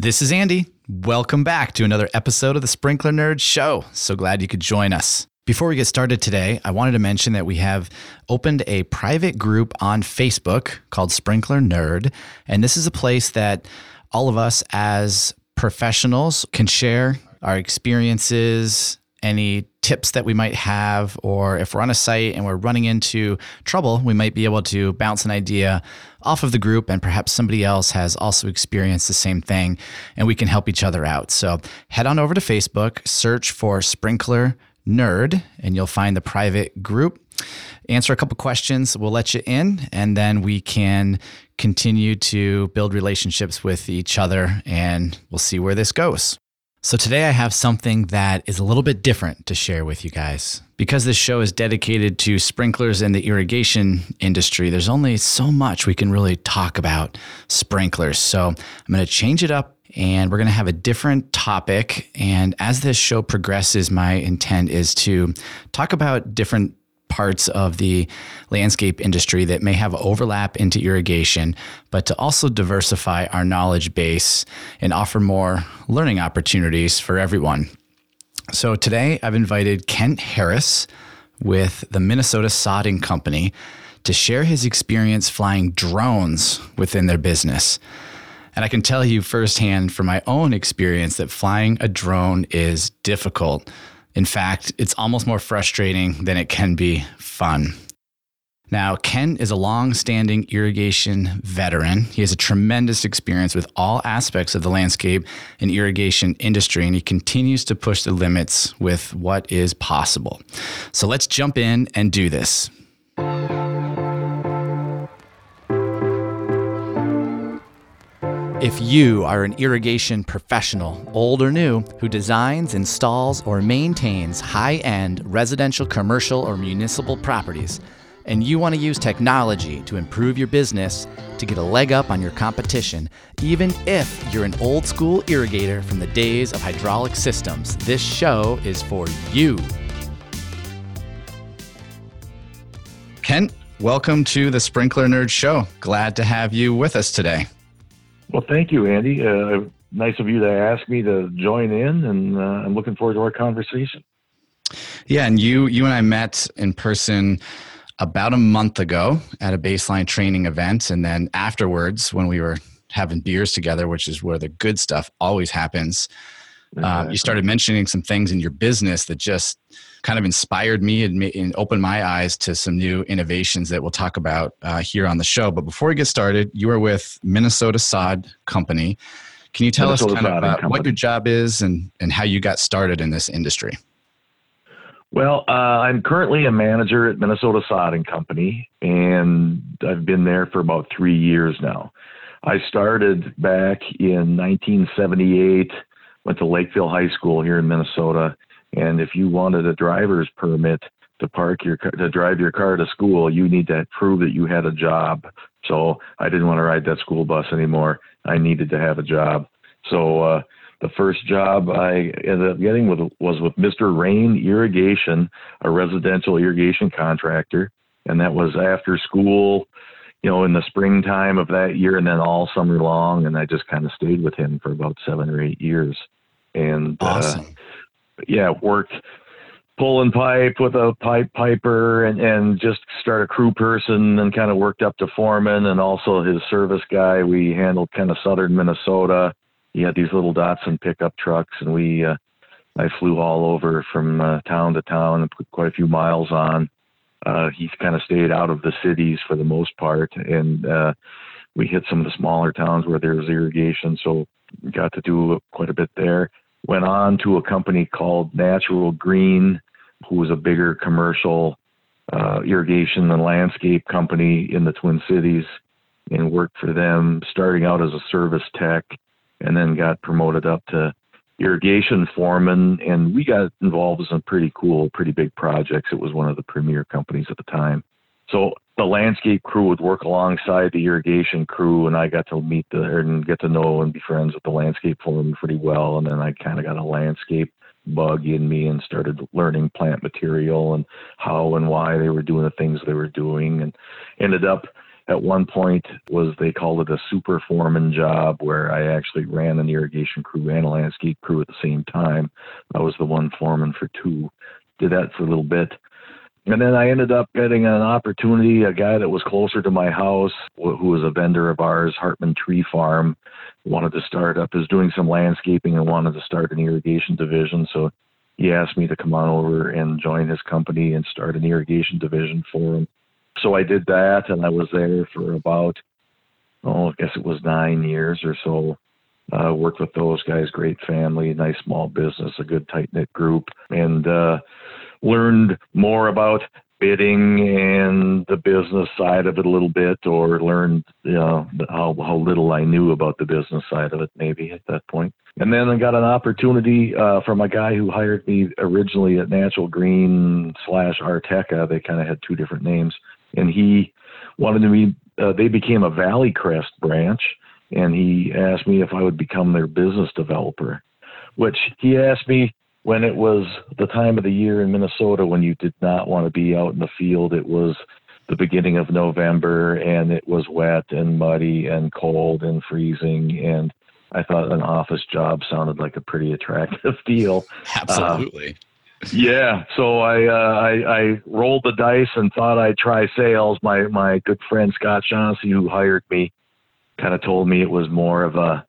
This is Andy. Welcome back to another episode of the Sprinkler Nerd Show. So glad you could join us. Before we get started today, I wanted to mention that we have opened a private group on Facebook called Sprinkler Nerd. And this is a place that all of us as professionals can share our experiences, any tips that we might have, or if we're on a site and we're running into trouble, we might be able to bounce an idea off of the group and perhaps somebody else has also experienced the same thing and we can help each other out. So head on over to Facebook, search for Sprinkler Nerd, and you'll find the private group. Answer a couple questions, we'll let you in, and then we can continue to build relationships with each other and we'll see where this goes. So, today I have something that is a little bit different to share with you guys. Because this show is dedicated to sprinklers in the irrigation industry, there's only so much we can really talk about sprinklers. So, I'm going to change it up and we're going to have a different topic. And as this show progresses, my intent is to talk about different parts of the landscape industry that may have overlap into irrigation, but to also diversify our knowledge base and offer more learning opportunities for everyone. So today I've invited Kent Harris with the Minnesota Sodding Company to share his experience flying drones within their business. And I can tell you firsthand from my own experience that flying a drone is difficult. In fact, it's almost more frustrating than it can be fun. Now, Ken is a long standing irrigation veteran. He has a tremendous experience with all aspects of the landscape and irrigation industry, and he continues to push the limits with what is possible. So let's jump in and do this. If you are an irrigation professional, old or new, who designs, installs, or maintains high end residential, commercial, or municipal properties, and you want to use technology to improve your business to get a leg up on your competition, even if you're an old school irrigator from the days of hydraulic systems, this show is for you. Kent, welcome to the Sprinkler Nerd Show. Glad to have you with us today. Well, thank you, Andy. Uh, nice of you to ask me to join in, and uh, I'm looking forward to our conversation. Yeah, and you you and I met in person about a month ago at a baseline training event, and then afterwards when we were having beers together, which is where the good stuff always happens. Um, you started mentioning some things in your business that just kind of inspired me and, and, opened my eyes to some new innovations that we'll talk about uh, here on the show. But before we get started, you are with Minnesota Sod Company. Can you tell Minnesota us kind of about what your job is and, and how you got started in this industry? Well, uh, I'm currently a manager at Minnesota Sodding Company, and I've been there for about three years now. I started back in 1978, went to Lakeville High School here in Minnesota, and if you wanted a driver's permit to park your car to drive your car to school, you need to prove that you had a job. So I didn't want to ride that school bus anymore. I needed to have a job. So uh, the first job I ended up getting with, was with Mr. Rain Irrigation, a residential irrigation contractor, and that was after school, you know, in the springtime of that year, and then all summer long. And I just kind of stayed with him for about seven or eight years. And uh, awesome. Uh, yeah, worked pulling pipe with a pipe piper and, and just start a crew person and kind of worked up to foreman and also his service guy. We handled kind of southern Minnesota. He had these little Datsun pickup trucks and we, uh, I flew all over from uh, town to town and put quite a few miles on. Uh, he kind of stayed out of the cities for the most part. And, uh, we hit some of the smaller towns where there was irrigation. So got to do quite a bit there went on to a company called Natural Green, who was a bigger commercial uh, irrigation and landscape company in the Twin Cities, and worked for them, starting out as a service tech, and then got promoted up to irrigation foreman. And we got involved in some pretty cool, pretty big projects. It was one of the premier companies at the time. So the landscape crew would work alongside the irrigation crew, and I got to meet the and get to know and be friends with the landscape foreman pretty well. And then I kind of got a landscape bug in me and started learning plant material and how and why they were doing the things they were doing, and ended up at one point was they called it a super foreman job where I actually ran an irrigation crew and a landscape crew at the same time. I was the one foreman for two. Did that for a little bit. And then I ended up getting an opportunity, a guy that was closer to my house, who was a vendor of ours, Hartman Tree Farm, wanted to start up, is doing some landscaping and wanted to start an irrigation division. So he asked me to come on over and join his company and start an irrigation division for him. So I did that, and I was there for about, oh, I guess it was nine years or so. Uh, worked with those guys, great family, nice small business, a good tight knit group, and uh, learned more about bidding and the business side of it a little bit, or learned you know, how how little I knew about the business side of it, maybe at that point. And then I got an opportunity uh, from a guy who hired me originally at Natural Green slash Arteka. They kind of had two different names, and he wanted me. Uh, they became a Valley Crest branch, and he asked me if I would become their business developer. Which he asked me when it was the time of the year in Minnesota when you did not want to be out in the field. It was the beginning of November and it was wet and muddy and cold and freezing and I thought an office job sounded like a pretty attractive deal. Absolutely. Uh, yeah, so I, uh, I I rolled the dice and thought I'd try sales. My my good friend Scott Chauncey, who hired me, kind of told me it was more of a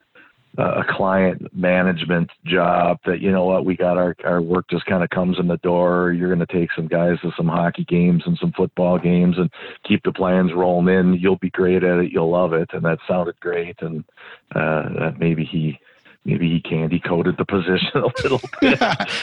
a client management job that you know what we got our our work just kind of comes in the door. You're going to take some guys to some hockey games and some football games and keep the plans rolling in. You'll be great at it. You'll love it. And that sounded great. And uh maybe he maybe he candy coated the position a little bit.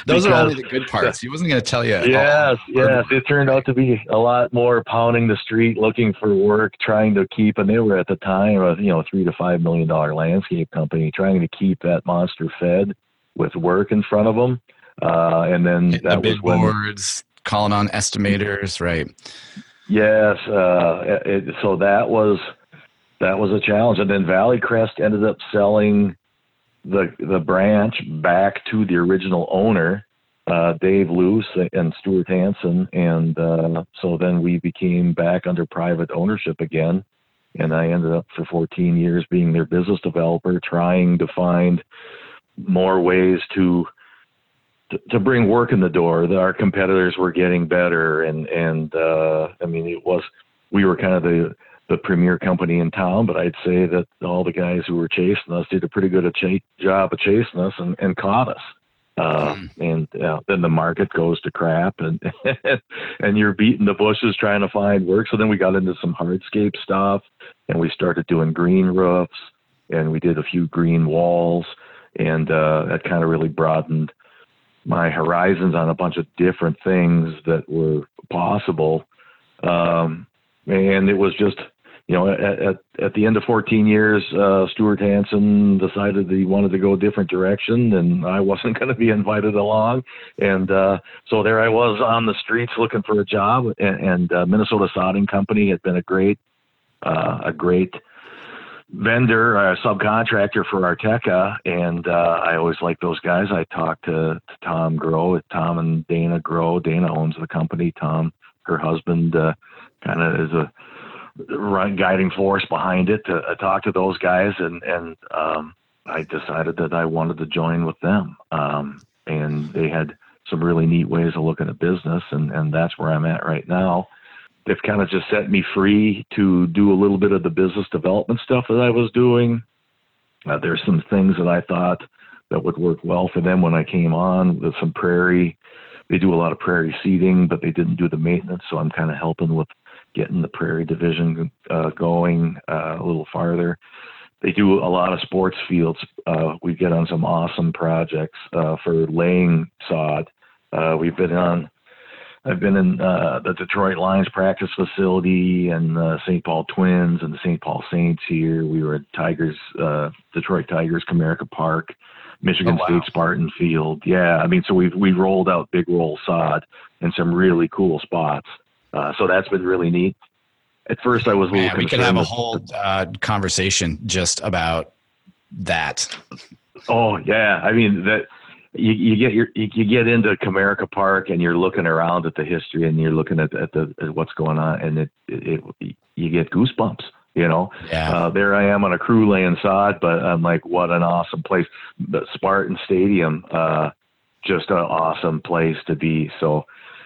Those are only the good parts. He wasn't going to tell you. Yes, yes. It turned out to be a lot more pounding the street, looking for work, trying to keep. And they were at the time a you know three to five million dollar landscape company, trying to keep that monster fed with work in front of them. Uh, and then Hitting that the was when, boards, calling on estimators, right? Yes. Uh, it, so that was that was a challenge. And then Valley Crest ended up selling the the branch back to the original owner, uh, Dave Luce and Stuart Hanson, and uh, so then we became back under private ownership again. And I ended up for 14 years being their business developer, trying to find more ways to to, bring work in the door. That our competitors were getting better, and and uh, I mean it was we were kind of the the premier company in town, but I'd say that all the guys who were chasing us did a pretty good ch- job of chasing us and, and caught us. Uh, mm. And uh, then the market goes to crap, and and you're beating the bushes trying to find work. So then we got into some hardscape stuff, and we started doing green roofs, and we did a few green walls, and uh, that kind of really broadened my horizons on a bunch of different things that were possible. Um, and it was just you know, at, at, at the end of 14 years, uh, Stuart Hanson decided that he wanted to go a different direction, and I wasn't going to be invited along. And uh, so there I was on the streets looking for a job. And, and uh, Minnesota Sodding Company had been a great, uh, a great vendor, a subcontractor for Arteka, and uh, I always liked those guys. I talked to, to Tom Groh, Tom and Dana Groh. Dana owns the company. Tom, her husband, uh, kind of is a run guiding force behind it to uh, talk to those guys and and um, I decided that I wanted to join with them. Um, and they had some really neat ways of looking at business and and that's where I'm at right now. They've kind of just set me free to do a little bit of the business development stuff that I was doing. Uh, there's some things that I thought that would work well for them when I came on with some prairie. They do a lot of prairie seeding but they didn't do the maintenance so I'm kind of helping with getting the prairie division uh, going uh, a little farther. They do a lot of sports fields. Uh, we get on some awesome projects uh, for laying sod. Uh, we've been on. I've been in uh, the Detroit Lions practice facility and the St. Paul Twins and the St. Paul Saints here. We were at Tigers, Detroit Tigers, Comerica Park. Michigan oh, wow. State Spartan Field. Yeah, I mean, so we've we rolled out big roll sod in some really cool spots. Uh, so that's been really neat. At first, I was a little. Man, we could have a whole uh, conversation just about that. Oh yeah, I mean that you, you get your you get into Comerica Park and you're looking around at the history and you're looking at at the at what's going on and it, it, it you get goosebumps. You know, yeah. uh, there I am on a crew laying sod, but I'm like, what an awesome place. The Spartan Stadium, uh, just an awesome place to be. So,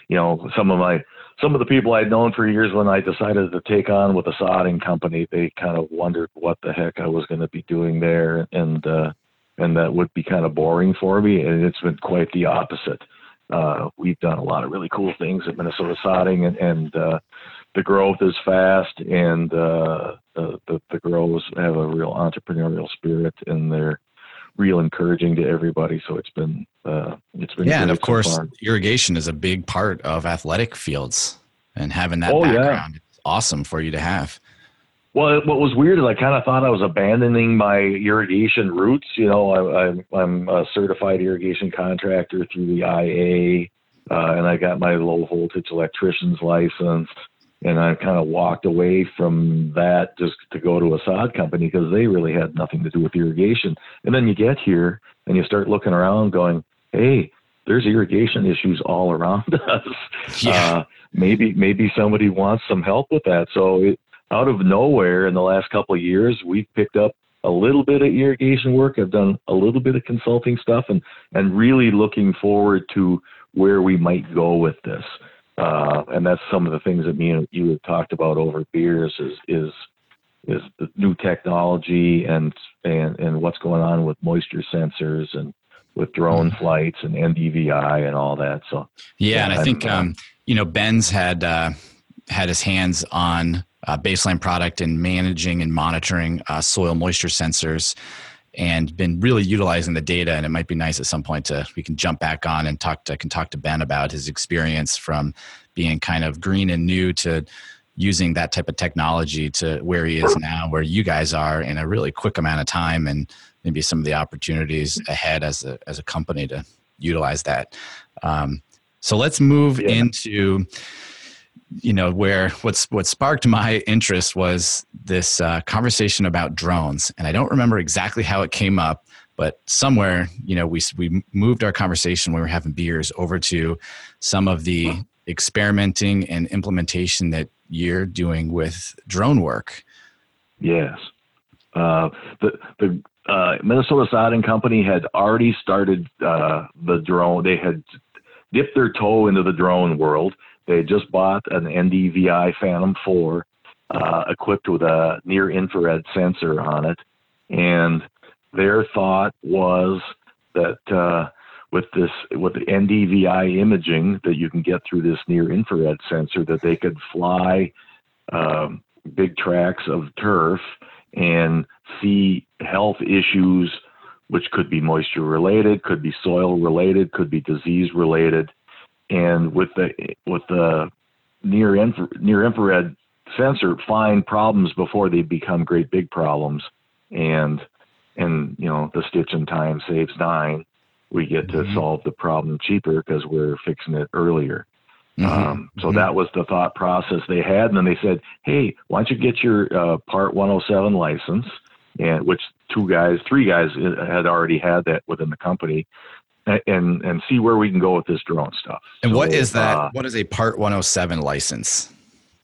you know, some of my some of the people I'd known for years when I decided to take on with a sodding company, they kind of wondered what the heck I was going to be doing there, and uh, and that would be kind of boring for me. And it's been quite the opposite. Uh, we've done a lot of really cool things at Minnesota Sodding, and, and uh, the growth is fast, and uh, the, the the girls have a real entrepreneurial spirit, and they're real encouraging to everybody. So it's been uh, it's been yeah, and of so course, far. irrigation is a big part of athletic fields, and having that Oh, yeah. background is awesome for you to have. Well, what was weird is I kind of thought I was abandoning my irrigation roots. You know, I, I'm I'm a certified irrigation contractor through the IA, uh, and I got my low voltage electrician's license. And I kind of walked away from that just to go to a sod company because they really had nothing to do with irrigation. And then you get here and you start looking around, going, "Hey, there's irrigation issues all around us. Yeah. Uh, maybe maybe somebody wants some help with that." So it, out of nowhere in the last couple of years, we've picked up a little bit of irrigation work. I've done a little bit of consulting stuff and, and really looking forward to where we might go with this. Uh, and that's some of the things that me and you have talked about over beers is, is, is the new technology and, and, and what's going on with moisture sensors and with drone flights and NDVI and all that. So Yeah, and I think uh, um, you know Ben's had uh, had his hands on uh, baseline product and managing and monitoring uh, soil moisture sensors, and been really utilizing the data. And it might be nice at some point to we can jump back on and talk. To, I can talk to Ben about his experience from being kind of green and new to using that type of technology to where he is now, where you guys are in a really quick amount of time, and maybe some of the opportunities ahead as a as a company to utilize that. Um, so let's move Yeah. into you know where what's what sparked my interest was this uh, conversation about drones, and I don't remember exactly how it came up, but somewhere you know we we moved our conversation when we were having beers over to some of the experimenting and implementation that you're doing with drone work. Yes. Uh, the the uh, Minnesota Sodding Company had already started uh, the drone. They had dipped their toe into the drone world. They just bought an NDVI Phantom 4 uh, equipped with a near infrared sensor on it. And their thought was that uh, with this with the NDVI imaging that you can get through this near infrared sensor, that they could fly um, big tracts of turf and see health issues, which could be moisture related, could be soil related, could be disease related, and with the with the near infra, near infrared sensor, find problems before they become great big problems, and and you know the stitch in time saves nine. We get to Mhm. solve the problem cheaper because we're fixing it earlier. Mhm. Um, so Mhm. that was the thought process they had, and then they said, "Hey, why don't you get your uh, Part 107 license?" And which two guys, three guys uh, had already had that within the company, and and see where we can go with this drone stuff. and what So, is that? uh, what is a Part 107 license?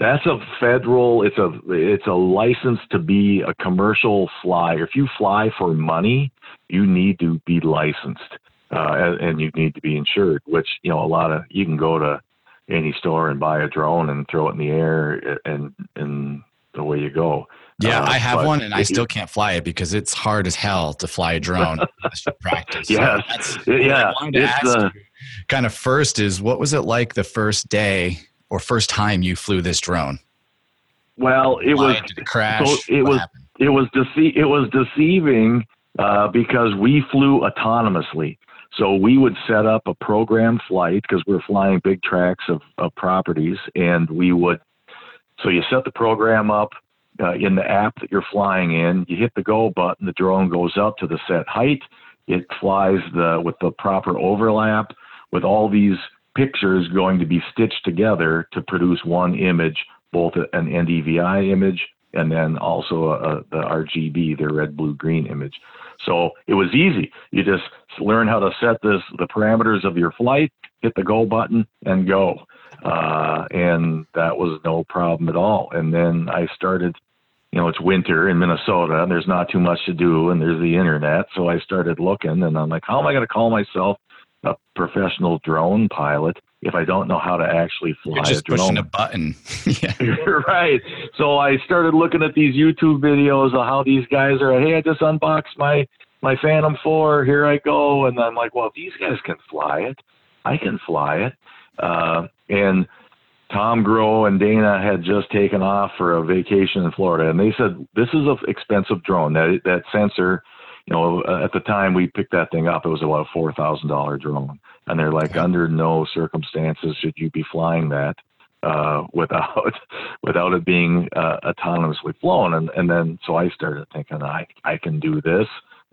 that's a federal. It's a it's a license to be a commercial flyer. If you fly for money, you need to be licensed, uh, and, and you need to be insured. Which you know a lot of you can go to any store and buy a drone and throw it in the air, and and away you go. Yeah, Uh, I have one, and I still can't fly it because it's hard as hell to fly a drone unless you practice. Yeah, to ask uh, you kind of first is what was it like the first day or first time you flew this drone? Well, it was Fly Did it crash? so it What was- happened? it was dece- it was deceiving uh, because we flew autonomously. So we would set up a program flight because we're flying big tracts of, of properties, and we would. So you set the program up uh, in the app that you're flying in. You hit the go button. The drone goes up to the set height. It flies the with the proper overlap with all these pictures going to be stitched together to produce one image, both an NDVI image and then also uh, the RGB, the red, blue, green image. So it was easy. You just learn how to set this the parameters of your flight, hit the go button, and go. Uh, and that was no problem at all. And then I started, you know, it's winter in Minnesota, and there's not too much to do, and there's the internet. So I started looking, and I'm like, how am I going to call myself a professional drone pilot if I don't know how to actually fly You're just a drone? pushing a button. yeah. right. So I started looking at these YouTube videos of how these guys are. Hey, I just unboxed my my Phantom Four. Here I go, and I'm like, well, if these guys can fly it, I can fly it. Uh, and Tom Groh and Dana had just taken off for a vacation in Florida, and they said this is an expensive drone. That that sensor, you know, at the time we picked that thing up, it was about a four thousand dollar drone, and they're like, under no circumstances should you be flying that uh, without without it being uh, autonomously flown. And and then so I started thinking, I I can do this.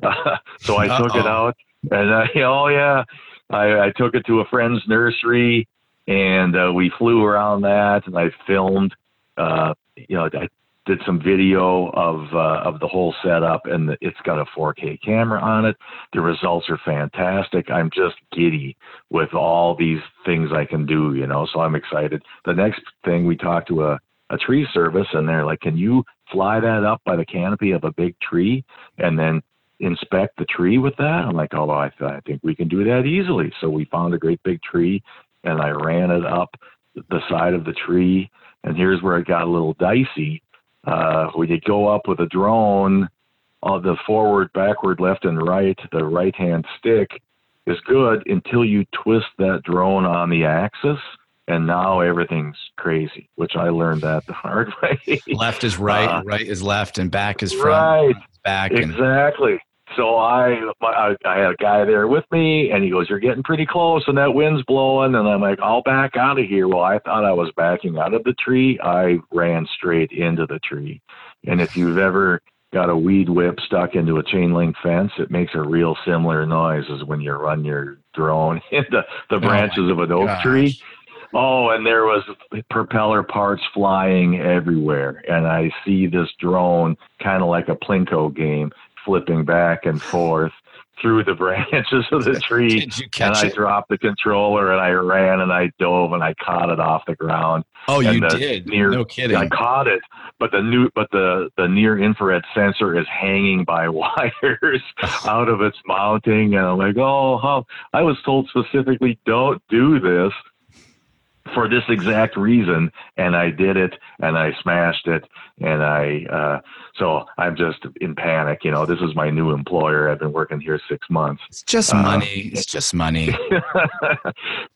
so I took it out, and I, oh yeah, I, I took it to a friend's nursery and uh, we flew around that, and I filmed. Uh, you know, I did some video of uh, of the whole setup, and it's got a 4K camera on it. The results are fantastic. I'm just giddy with all these things I can do. You know, so I'm excited. The next thing we talked to a a tree service, and they're like, "Can you fly that up by the canopy of a big tree, and then inspect the tree with that?" I'm like, "Oh, I, th- I think we can do that easily." So we found a great big tree and I ran it up the side of the tree. And here's where it got a little dicey. Uh, when you go up with a drone, uh, the forward, backward, left, and right, the right hand stick is good until you twist that drone on the axis. And now everything's crazy, which I learned that the hard way. left is right, uh, right is left, and back is front. Right. Back. Exactly. So I, I, I had a guy there with me, and he goes, "You're getting pretty close, and that wind's blowing." And I'm like, "I'll back out of here." Well, I thought I was backing out of the tree. I ran straight into the tree. And if you've ever got a weed whip stuck into a chain link fence, it makes a real similar noise as when you run your drone into the oh branches oh of an oak gosh. tree. Oh, and there was propeller parts flying everywhere. And I see this drone kind of like a Plinko game flipping back and forth through the branches of the tree. Did you catch and it? I dropped the controller and I ran and I dove and I caught it off the ground. Oh, and you did? Near, no kidding. I caught it, but the new, but the the near infrared sensor is hanging by wires out of its mounting, and I'm like, oh, how? I was told specifically, don't do this for this exact reason and I did it and I smashed it and I uh so I'm just in panic you know this is my new employer. I've been working here 6 months. It's just uh, money. It's just money.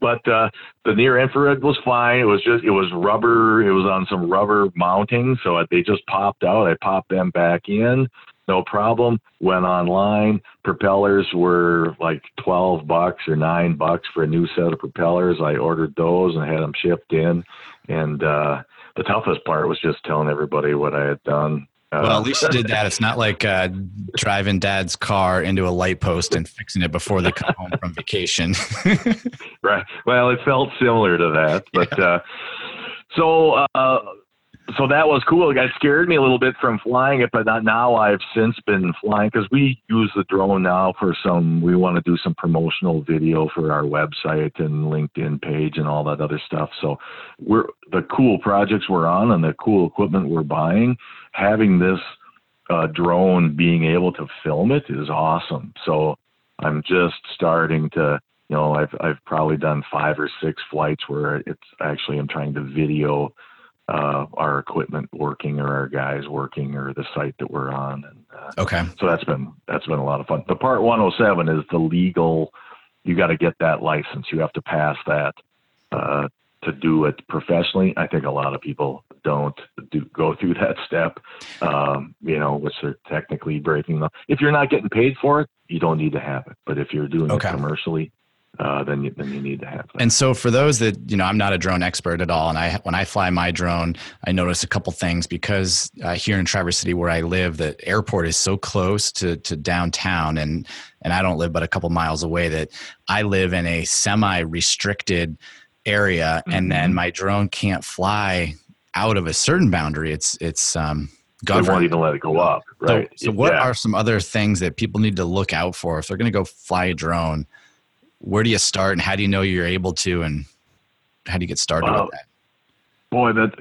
But uh the near infrared was fine. It was just it was rubber. It was on some rubber mounting so they just popped out. I popped them back in no problem. Went online. Propellers were like 12 bucks or nine bucks for a new set of propellers. I ordered those and had them shipped in. And uh, the toughest part was just telling everybody what I had done. Uh, well, at least you did that. It's not like uh, driving dad's car into a light post and fixing it before they come home from vacation. right. Well, it felt similar to that. But yeah. uh, so uh, so that was cool. It scared me a little bit from flying it, but not now. I've since been flying because we use the drone now for some. We want to do some promotional video for our website and LinkedIn page and all that other stuff. So we're the cool projects we're on and the cool equipment we're buying. Having this uh, drone being able to film it is awesome. So I'm just starting to. You know, I've I've probably done five or six flights where it's actually I'm trying to video uh, our equipment working or our guys working or the site that we're on. And, uh, okay. So that's been that's been a lot of fun. The part 107 is the legal. You got to get that license. You have to pass that uh, to do it professionally. I think a lot of people don't do go through that step. Um, you know, which they're technically breaking the. If you're not getting paid for it, you don't need to have it. But if you're doing okay. it commercially, uh, then you, then you need to have that. And so for those that you know, I'm not a drone expert at all, and I when I fly my drone, I notice a couple things because uh, here in Traverse City where I live, the airport is so close to to downtown, and and I don't live but a couple miles away. That I live in a semi restricted area, mm-hmm. and then my drone can't fly out of a certain boundary. It's it's um Governed. They won't even let it go up. Right. So, so what yeah. are some other things that people need to look out for if they're going to go fly a drone? Where do you start, and how do you know you're able to, and how do you get started with that? Boy, that,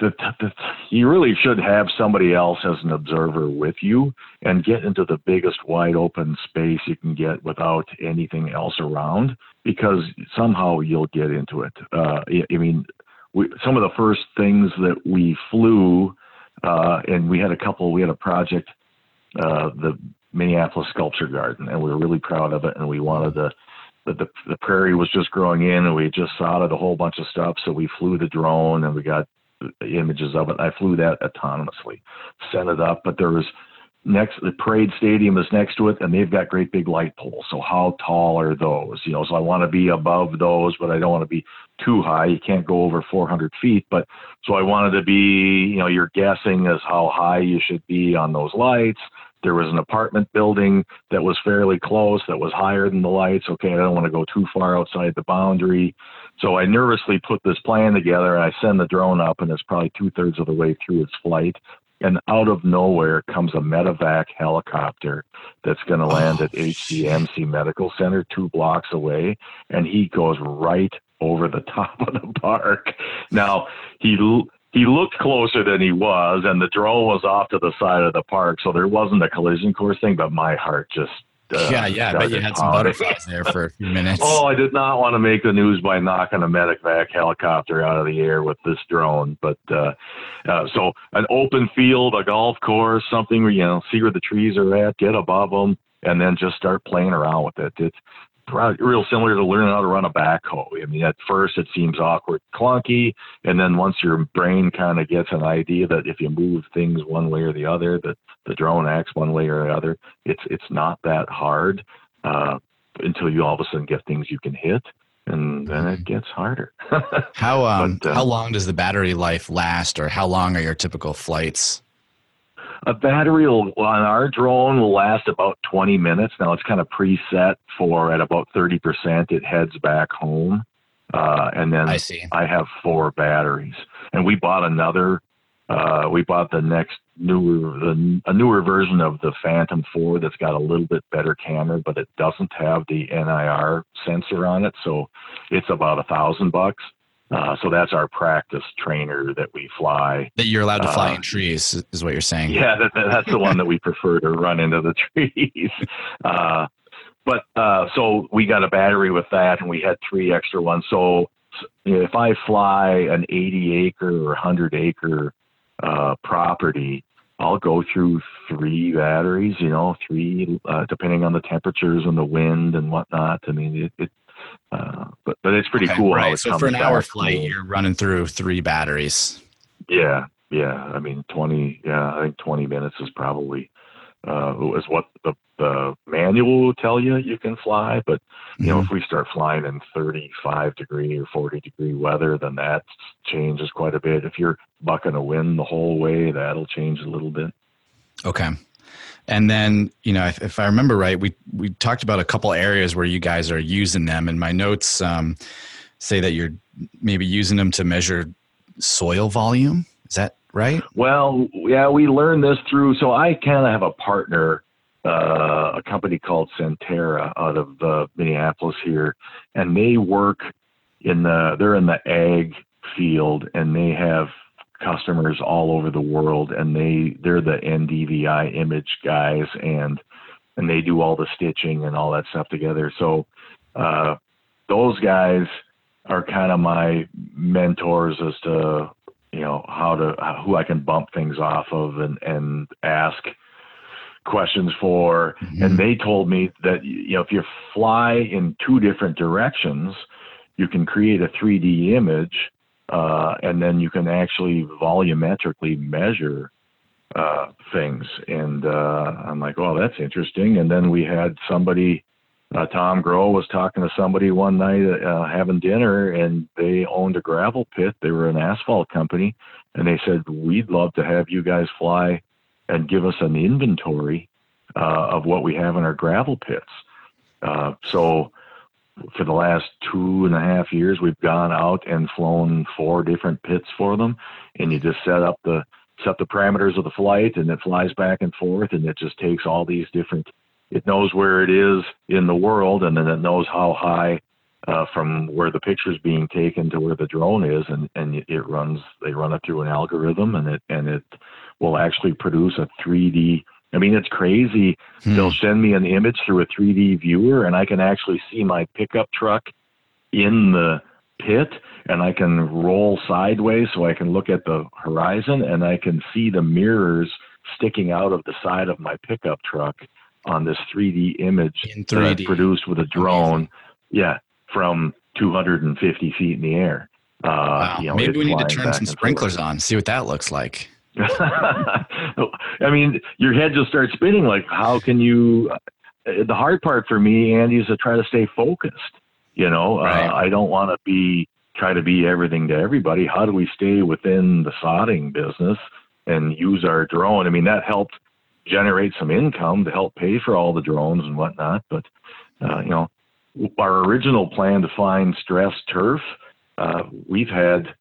that, that you really should have somebody else as an observer with you and get into the biggest wide open space you can get without anything else around because somehow you'll get into it. Uh, I mean, we, some of the first things that we flew, uh, and we had a couple, we had a project, uh, the Minneapolis Sculpture Garden, and we were really proud of it, and we wanted to the, the, the prairie was just growing in and we just sodded a whole bunch of stuff. So we flew the drone and we got images of it. I flew that autonomously, set it up, but there was next, the parade stadium is next to it and they've got great big light poles. So how tall are those? You know, so I want to be above those, but I don't want to be too high. You can't go over 400 feet, but so I wanted to be, you know, you're guessing as how high you should be on those lights there was an apartment building that was fairly close, that was higher than the lights. Okay, I don't want to go too far outside the boundary. So I nervously put this plan together and I send the drone up, and it's probably two thirds of the way through its flight. And out of nowhere comes a medevac helicopter that's going to oh, land oh, at HCMC Medical Center two blocks away. And he goes right over the top of the park. Now, he he looked closer than he was, and the drone was off to the side of the park, so there wasn't a collision course thing. But my heart just uh, yeah, yeah. I bet you had some butterflies there for a few minutes. oh, I did not want to make the news by knocking a medevac helicopter out of the air with this drone. But uh, uh, so an open field, a golf course, something where you know see where the trees are at, get above them, and then just start playing around with it. It's real similar to learning how to run a backhoe. I mean, at first it seems awkward, clunky, and then once your brain kind of gets an idea that if you move things one way or the other, that the drone acts one way or the other, it's it's not that hard uh, until you all of a sudden get things you can hit. And then it mm-hmm. gets harder. how um, but, uh, how long does the battery life last, or how long are your typical flights? A battery will, on our drone will last about 20 minutes. Now it's kind of preset for at about 30%. It heads back home. Uh, and then I, see. I have four batteries and we bought another, uh, we bought the next newer, the, a newer version of the Phantom 4 that's got a little bit better camera, but it doesn't have the NIR sensor on it. So it's about a thousand bucks. Uh, so that's our practice trainer that we fly. That you're allowed to fly uh, in trees, is what you're saying. Yeah, that, that's the one that we prefer to run into the trees. Uh, but uh, so we got a battery with that, and we had three extra ones. So if I fly an 80 acre or 100 acre uh, property, I'll go through three batteries. You know, three uh, depending on the temperatures and the wind and whatnot. I mean, it, it uh, but but it's pretty okay, cool. Right. so for an hour flight, you're running through three batteries. Yeah, yeah. I mean, twenty. Yeah, I think twenty minutes is probably uh, is what the, the manual will tell you you can fly. But you mm-hmm. know, if we start flying in thirty-five degree or forty degree weather, then that changes quite a bit. If you're bucking a wind the whole way, that'll change a little bit. Okay. And then, you know, if, if, I remember right, we we talked about a couple areas where you guys are using them, and my notes um, say that you're maybe using them to measure soil volume. Is that right? Well, yeah, we learned this through. So I kind of have a partner, uh, a company called Sentera out of uh, Minneapolis here, and they work in the they're in the ag field, and they have customers all over the world, and they they're the NDVI image guys, and and they do all the stitching and all that stuff together. So uh, those guys are kind of my mentors as to you know how to who I can bump things off of and and ask questions for mm-hmm. and they told me that you know if you fly in two different directions you can create a 3D image uh, and then you can actually volumetrically measure uh, things. And uh, I'm like, oh, that's interesting. And then we had somebody, uh, Tom Groh was talking to somebody one night uh, having dinner, and they owned a gravel pit. They were an asphalt company, and they said, we'd love to have you guys fly and give us an inventory of what we have in our gravel pits. so for the last two and a half years, we've gone out and flown four different pits for them, and you just set up the set the parameters of the flight, and it flies back and forth, and it just takes all these different. It knows where it is in the world, and then it knows how high uh, from where the picture is being taken to where the drone is, and and it runs. They run it through an algorithm, and it and it will actually produce a 3D. I mean, it's crazy. Hmm. They'll send me an image through a 3D viewer, and I can actually see my pickup truck in the pit and I can roll sideways so I can look at the horizon and I can see the mirrors sticking out of the side of my pickup truck on this 3D image in 3D. produced with a drone. Amazing. Yeah, from 250 feet in the air. Uh, wow. You know, Maybe we need to turn some sprinklers on, see what that looks like. I mean, your head just starts spinning. Like, how can you? Uh, the hard part for me, Andy, is to try to stay focused. You know, uh, right. uh, I don't want to be try to be everything to everybody. How do we stay within the sodding business and use our drone? I mean, that helped generate some income to help pay for all the drones and whatnot. But uh, you know, our original plan to find stressed turf, uh, we've had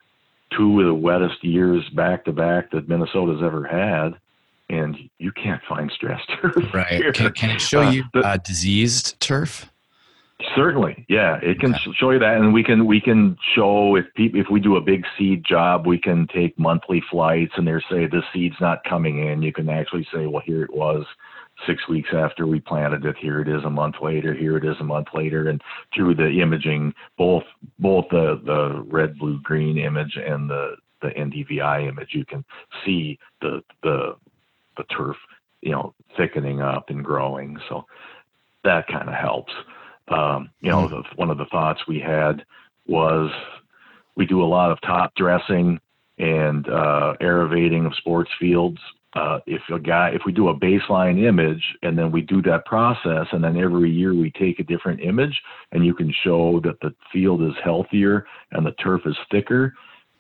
two of the wettest years back to back that Minnesota's ever had. And you can't find stressed turf. Right. Can, can, it show uh, you uh, diseased turf? Certainly, yeah, it can okay. show you that, and we can we can show if people if we do a big seed job, we can take monthly flights, and they say this seed's not coming in. You can actually say, well, here it was six weeks after we planted it. Here it is a month later. Here it is a month later, and through the imaging, both both the the red, blue, green image and the the NDVI image, you can see the the the turf, you know, thickening up and growing. So that kind of helps. Um, you know, the, one of the thoughts we had was we do a lot of top dressing and uh, of sports fields. Uh, if a guy, if we do a baseline image and then we do that process, and then every year we take a different image, and you can show that the field is healthier and the turf is thicker,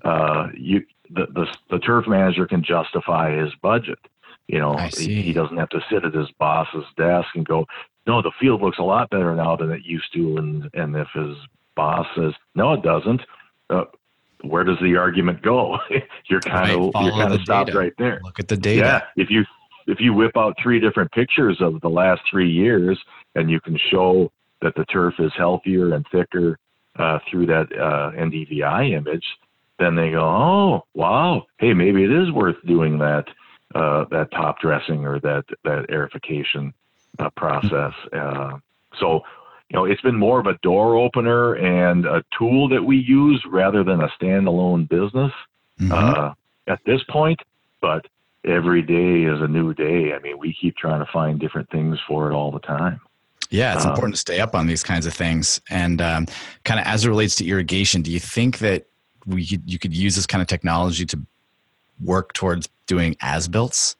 uh, you the, the the turf manager can justify his budget. You know, he, he, doesn't have to sit at his boss's desk and go, no, the field looks a lot better now than it used to. And, and if his boss says, no, it doesn't, uh, where does the argument go? you're kind of, right, you're kind of stopped data. right there. Look at the data. Yeah. If you, if you whip out three different pictures of the last three years and you can show that the turf is healthier and thicker uh, through that uh, NDVI image, then they go, oh, wow, hey, maybe it is worth doing that uh, that top dressing or that that aerification uh, process. Uh, so, you know, it's been more of a door opener and a tool that we use rather than a standalone business mm-hmm. uh, at this point. But every day is a new day. I mean, we keep trying to find different things for it all the time. Yeah, it's um, important to stay up on these kinds of things. And um, kind of as it relates to irrigation, do you think that we could, you could use this kind of technology to work towards doing as builts?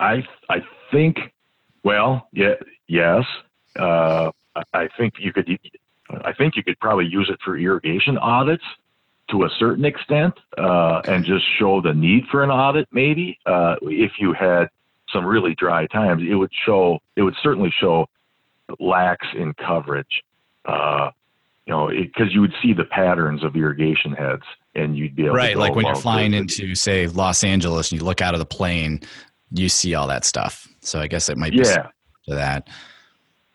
I I think well, yeah, yes. Uh, I think you could. I think you could probably use it for irrigation audits to a certain extent, uh, and just show the need for an audit. Maybe uh, if you had some really dry times, it would show. It would certainly show lacks in coverage. Uh, you know, because you would see the patterns of irrigation heads, and you'd be able right. like when you're flying into, say, Los Angeles, and you look out of the plane, you see all that stuff. So I guess it might be yeah. to that.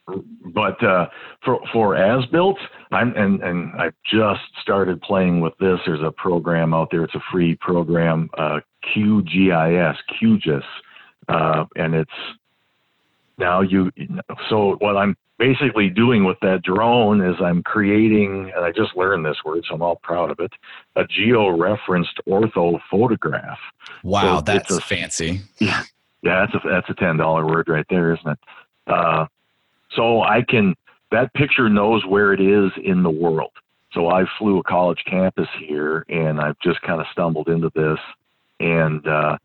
But uh, for for as built, I'm and and I've just started playing with this. There's a program out there. It's a free program, uh, QGIS, QGIS, uh, and it's now you. So what I'm basically doing with that drone is I'm creating, and I just learned this word, so I'm all proud of it, a geo-referenced ortho photograph. Wow, so that's a, fancy. Yeah, yeah, that's a that's a ten dollar word right there, isn't it? Uh, so I can that picture knows where it is in the world. So I flew a college campus here, and I've just kind of stumbled into this, and uh,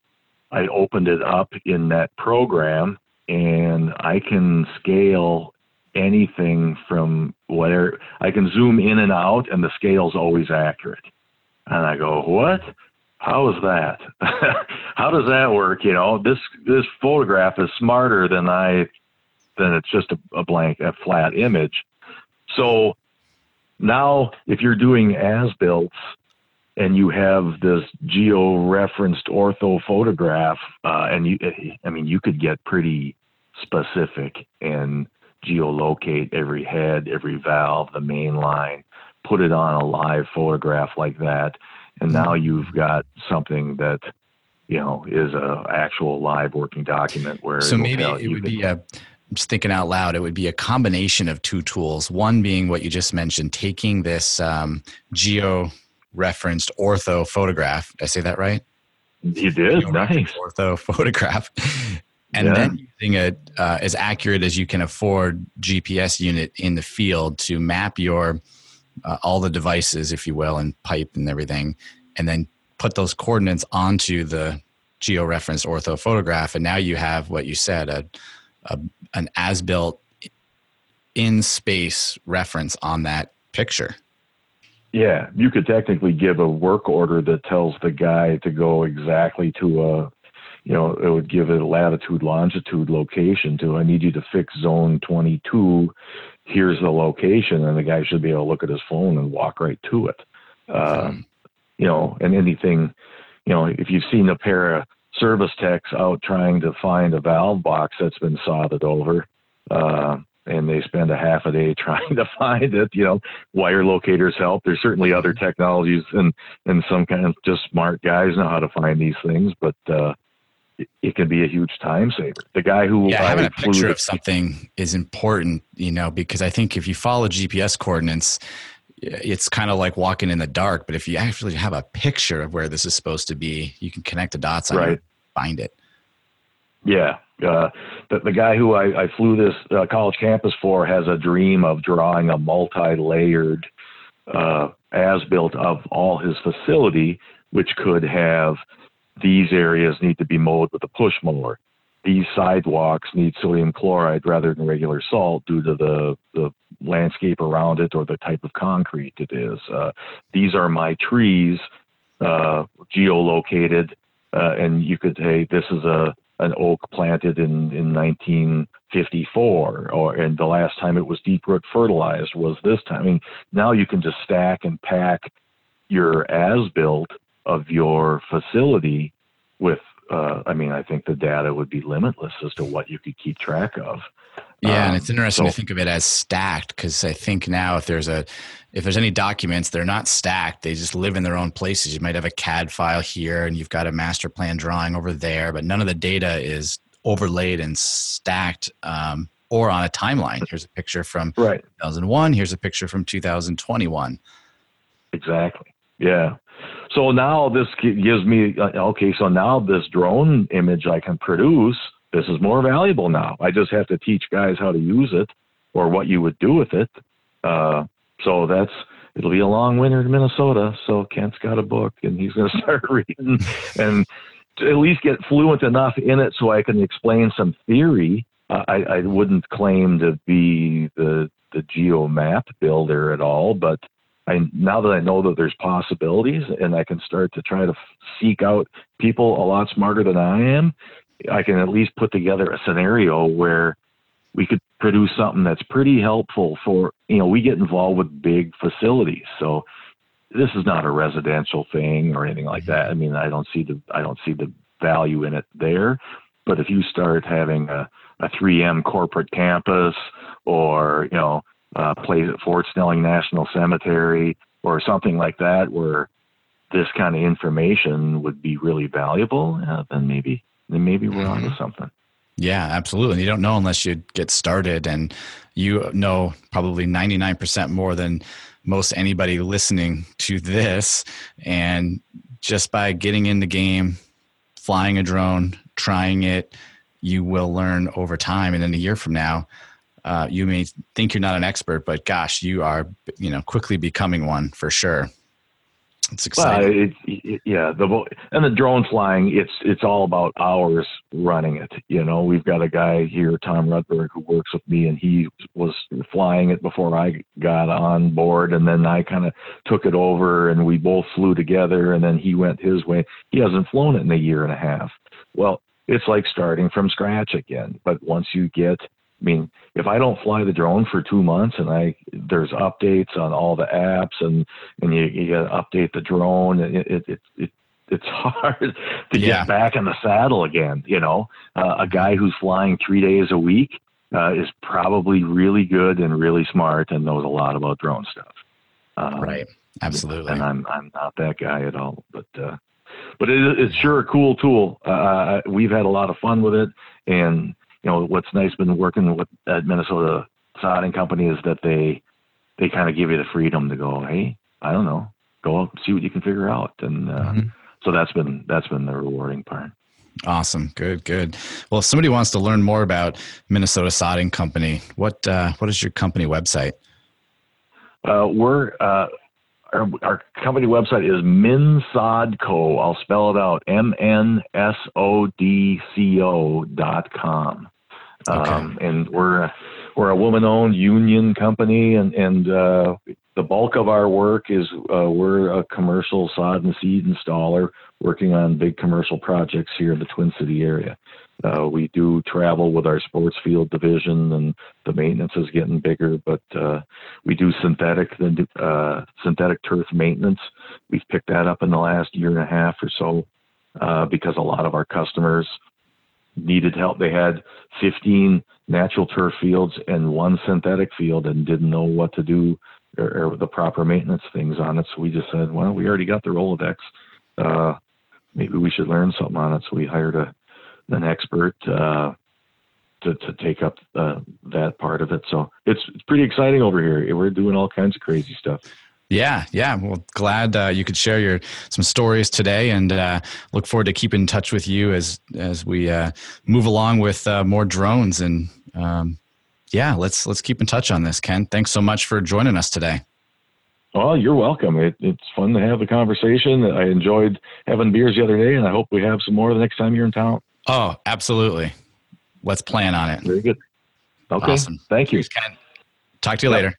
I opened it up in that program, and I can scale anything from where I can zoom in and out, and the scale's always accurate. And I go, what? how is that? how does that work? You know, this this photograph is smarter than I than it's just a, a blank, a flat image. So now, if you're doing as builts, and you have this geo-referenced ortho photograph, uh, and you, I mean, you could get pretty specific and geolocate every head, every valve, the main line, put it on a live photograph like that, and now mm-hmm. you've got something that you know is a actual live working document where so maybe it would be a just thinking out loud, it would be a combination of two tools. One being what you just mentioned, taking this um, geo referenced ortho photograph. Did I say that right? You did. Nice. Ortho photograph. And yeah. then using a uh, as accurate as you can afford GPS unit in the field to map your uh, all the devices, if you will, and pipe and everything, and then put those coordinates onto the geo-referenced ortho photograph, and now you have what you said a, a an as-built in space reference on that picture. Yeah, you could technically give a work order that tells the guy to go exactly to a, you know, it would give it a latitude, longitude, location to, I need you to fix zone 22. Here's the location. And the guy should be able to look at his phone and walk right to it. Uh, you know, and anything, you know, if you've seen a pair of service techs out trying to find a valve box that's been soldered over, uh, and they spend a half a day trying to find it. You know, wire locators help. There's certainly other technologies, and and some kind of just smart guys know how to find these things, but uh, it, it can be a huge time saver. The guy who yeah, having a picture of something is important, you know, because I think if you follow GPS coordinates. It's kind of like walking in the dark, but if you actually have a picture of where this is supposed to be, you can connect the dots on right. it, find it. Yeah, uh, the, the guy who I, I flew this uh, college campus for has a dream of drawing a multi-layered uh, as-built of all his facility, which could have these areas need to be mowed with a push mower. These sidewalks need sodium chloride rather than regular salt due to the, the landscape around it or the type of concrete it is. Uh, these are my trees, uh, geolocated, uh, and you could say this is a an oak planted in, in 1954, or and the last time it was deep root fertilized was this time. I mean, now you can just stack and pack your as built of your facility with. Uh, I mean, I think the data would be limitless as to what you could keep track of. Yeah, um, and it's interesting so, to think of it as stacked because I think now if there's a if there's any documents, they're not stacked. They just live in their own places. You might have a CAD file here and you've got a master plan drawing over there, but none of the data is overlaid and stacked um, or on a timeline. Here's a picture from right. 2001. Here's a picture from 2021. Exactly. Yeah. So now this gives me uh, okay. So now this drone image I can produce this is more valuable now. I just have to teach guys how to use it or what you would do with it. Uh, so that's it'll be a long winter in Minnesota. So Kent's got a book and he's going to start reading and at least get fluent enough in it so I can explain some theory. I, I wouldn't claim to be the the geo map builder at all, but I now that I know that there's possibilities and I can start to try to seek out people a lot smarter than I am I can at least put together a scenario where we could produce something that's pretty helpful for you know we get involved with big facilities. So this is not a residential thing or anything like that. I mean i don't see the i don't see the value in it there. But if you start having a, a 3m corporate campus or you know place at fort snelling national cemetery or something like that where this kind of information would be really valuable uh, then maybe then maybe we're mm-hmm. onto something. Yeah, absolutely. You don't know unless you get started, and you know probably 99% more than most anybody listening to this. And just by getting in the game, flying a drone, trying it, you will learn over time. And then a year from now, uh, you may think you're not an expert, but gosh, you are, you know, quickly becoming one for sure. It's exciting. Well, it, it, yeah, the and the drone flying, it's it's all about hours running it. You know, we've got a guy here, Tom Rudberg, who works with me, and he was flying it before I got on board, and then I kind of took it over, and we both flew together, and then he went his way. He hasn't flown it in a year and a half. Well, it's like starting from scratch again. But once you get I mean, if I don't fly the drone for two months and I there's updates on all the apps, and and you, you got to update the drone. It it it, it it's hard to Yeah. get back in the saddle again. You know, uh, a guy who's flying three days a week uh, is probably really good and really smart and knows a lot about drone stuff. Um, Right. Absolutely. and I'm I'm not that guy at all. But uh, but it, it's sure a cool tool. Uh, we've had a lot of fun with it, and you know what's nice been working with at Minnesota Sodding Company is that they they kind of give you the freedom to go, hey, I don't know, go out and see what you can figure out, and uh, Mhm. so that's been that's been the rewarding part. Awesome. Good, good. Well, if somebody wants to learn more about Minnesota Sodding Company, what uh, what is your company website? Uh, we're uh, our, our company website is Minsodco. I'll spell it out: M N S O D C O dot com. Okay. Um, and we're a, we're a woman-owned union company, and and uh, the bulk of our work is uh, we're a commercial sod and seed installer working on big commercial projects here in the Twin City area. Uh, we do travel with our sports field division, and the maintenance is getting bigger. But uh, we do synthetic uh, synthetic turf maintenance. We've picked that up in the last year and a half or so uh, because a lot of our customers needed help. They had 15 natural turf fields and one synthetic field and didn't know what to do or, or the proper maintenance things on it. So we just said, well, we already got the Rolodex. Uh, maybe we should learn something on it. So we hired a an expert uh, to to take up uh, that part of it. So it's it's pretty exciting over here. We're doing all kinds of crazy stuff. Yeah, yeah. Well, glad uh, you could share your some stories today, and uh, look forward to keeping in touch with you as as we uh, move along with uh, more drones. And um, yeah, let's let's keep in touch on this, Kent. Thanks so much for joining us today. Well, you're welcome. It, it's fun to have the conversation. I enjoyed having beers the other day, and I hope we have some more the next time you're in town. Oh, absolutely. Let's plan on it. Very good. Okay. Awesome. Thank you. Thanks, Kent. Talk to you later.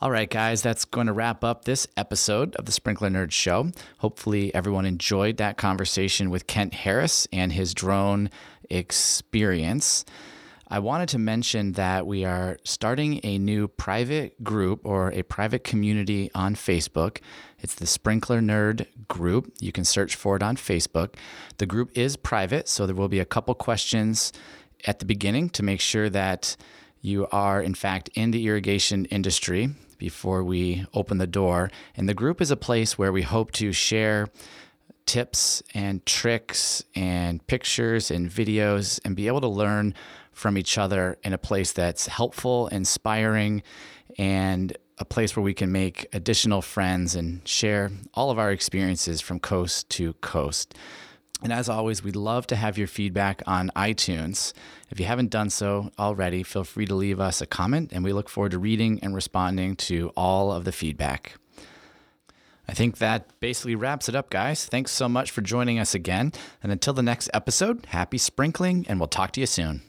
All right, guys, that's going to wrap up this episode of the Sprinkler Nerd Show. Hopefully, everyone enjoyed that conversation with Kent Harris and his drone experience. I wanted to mention that we are starting a new private group or a private community on Facebook. It's the Sprinkler Nerd group. You can search for it on Facebook. The group is private, so there will be a couple questions at the beginning to make sure that you are, in fact, in the irrigation industry before we open the door. And the group is a place where we hope to share tips and tricks and pictures and videos and be able to learn from each other in a place that's helpful, inspiring, and a place where we can make additional friends and share all of our experiences from coast to coast. And as always, we'd love to have your feedback on iTunes. If you haven't done so already, feel free to leave us a comment, and we look forward to reading and responding to all of the feedback. I think that basically wraps it up, guys. Thanks so much for joining us again. And until the next episode, happy sprinkling, and we'll talk to you soon.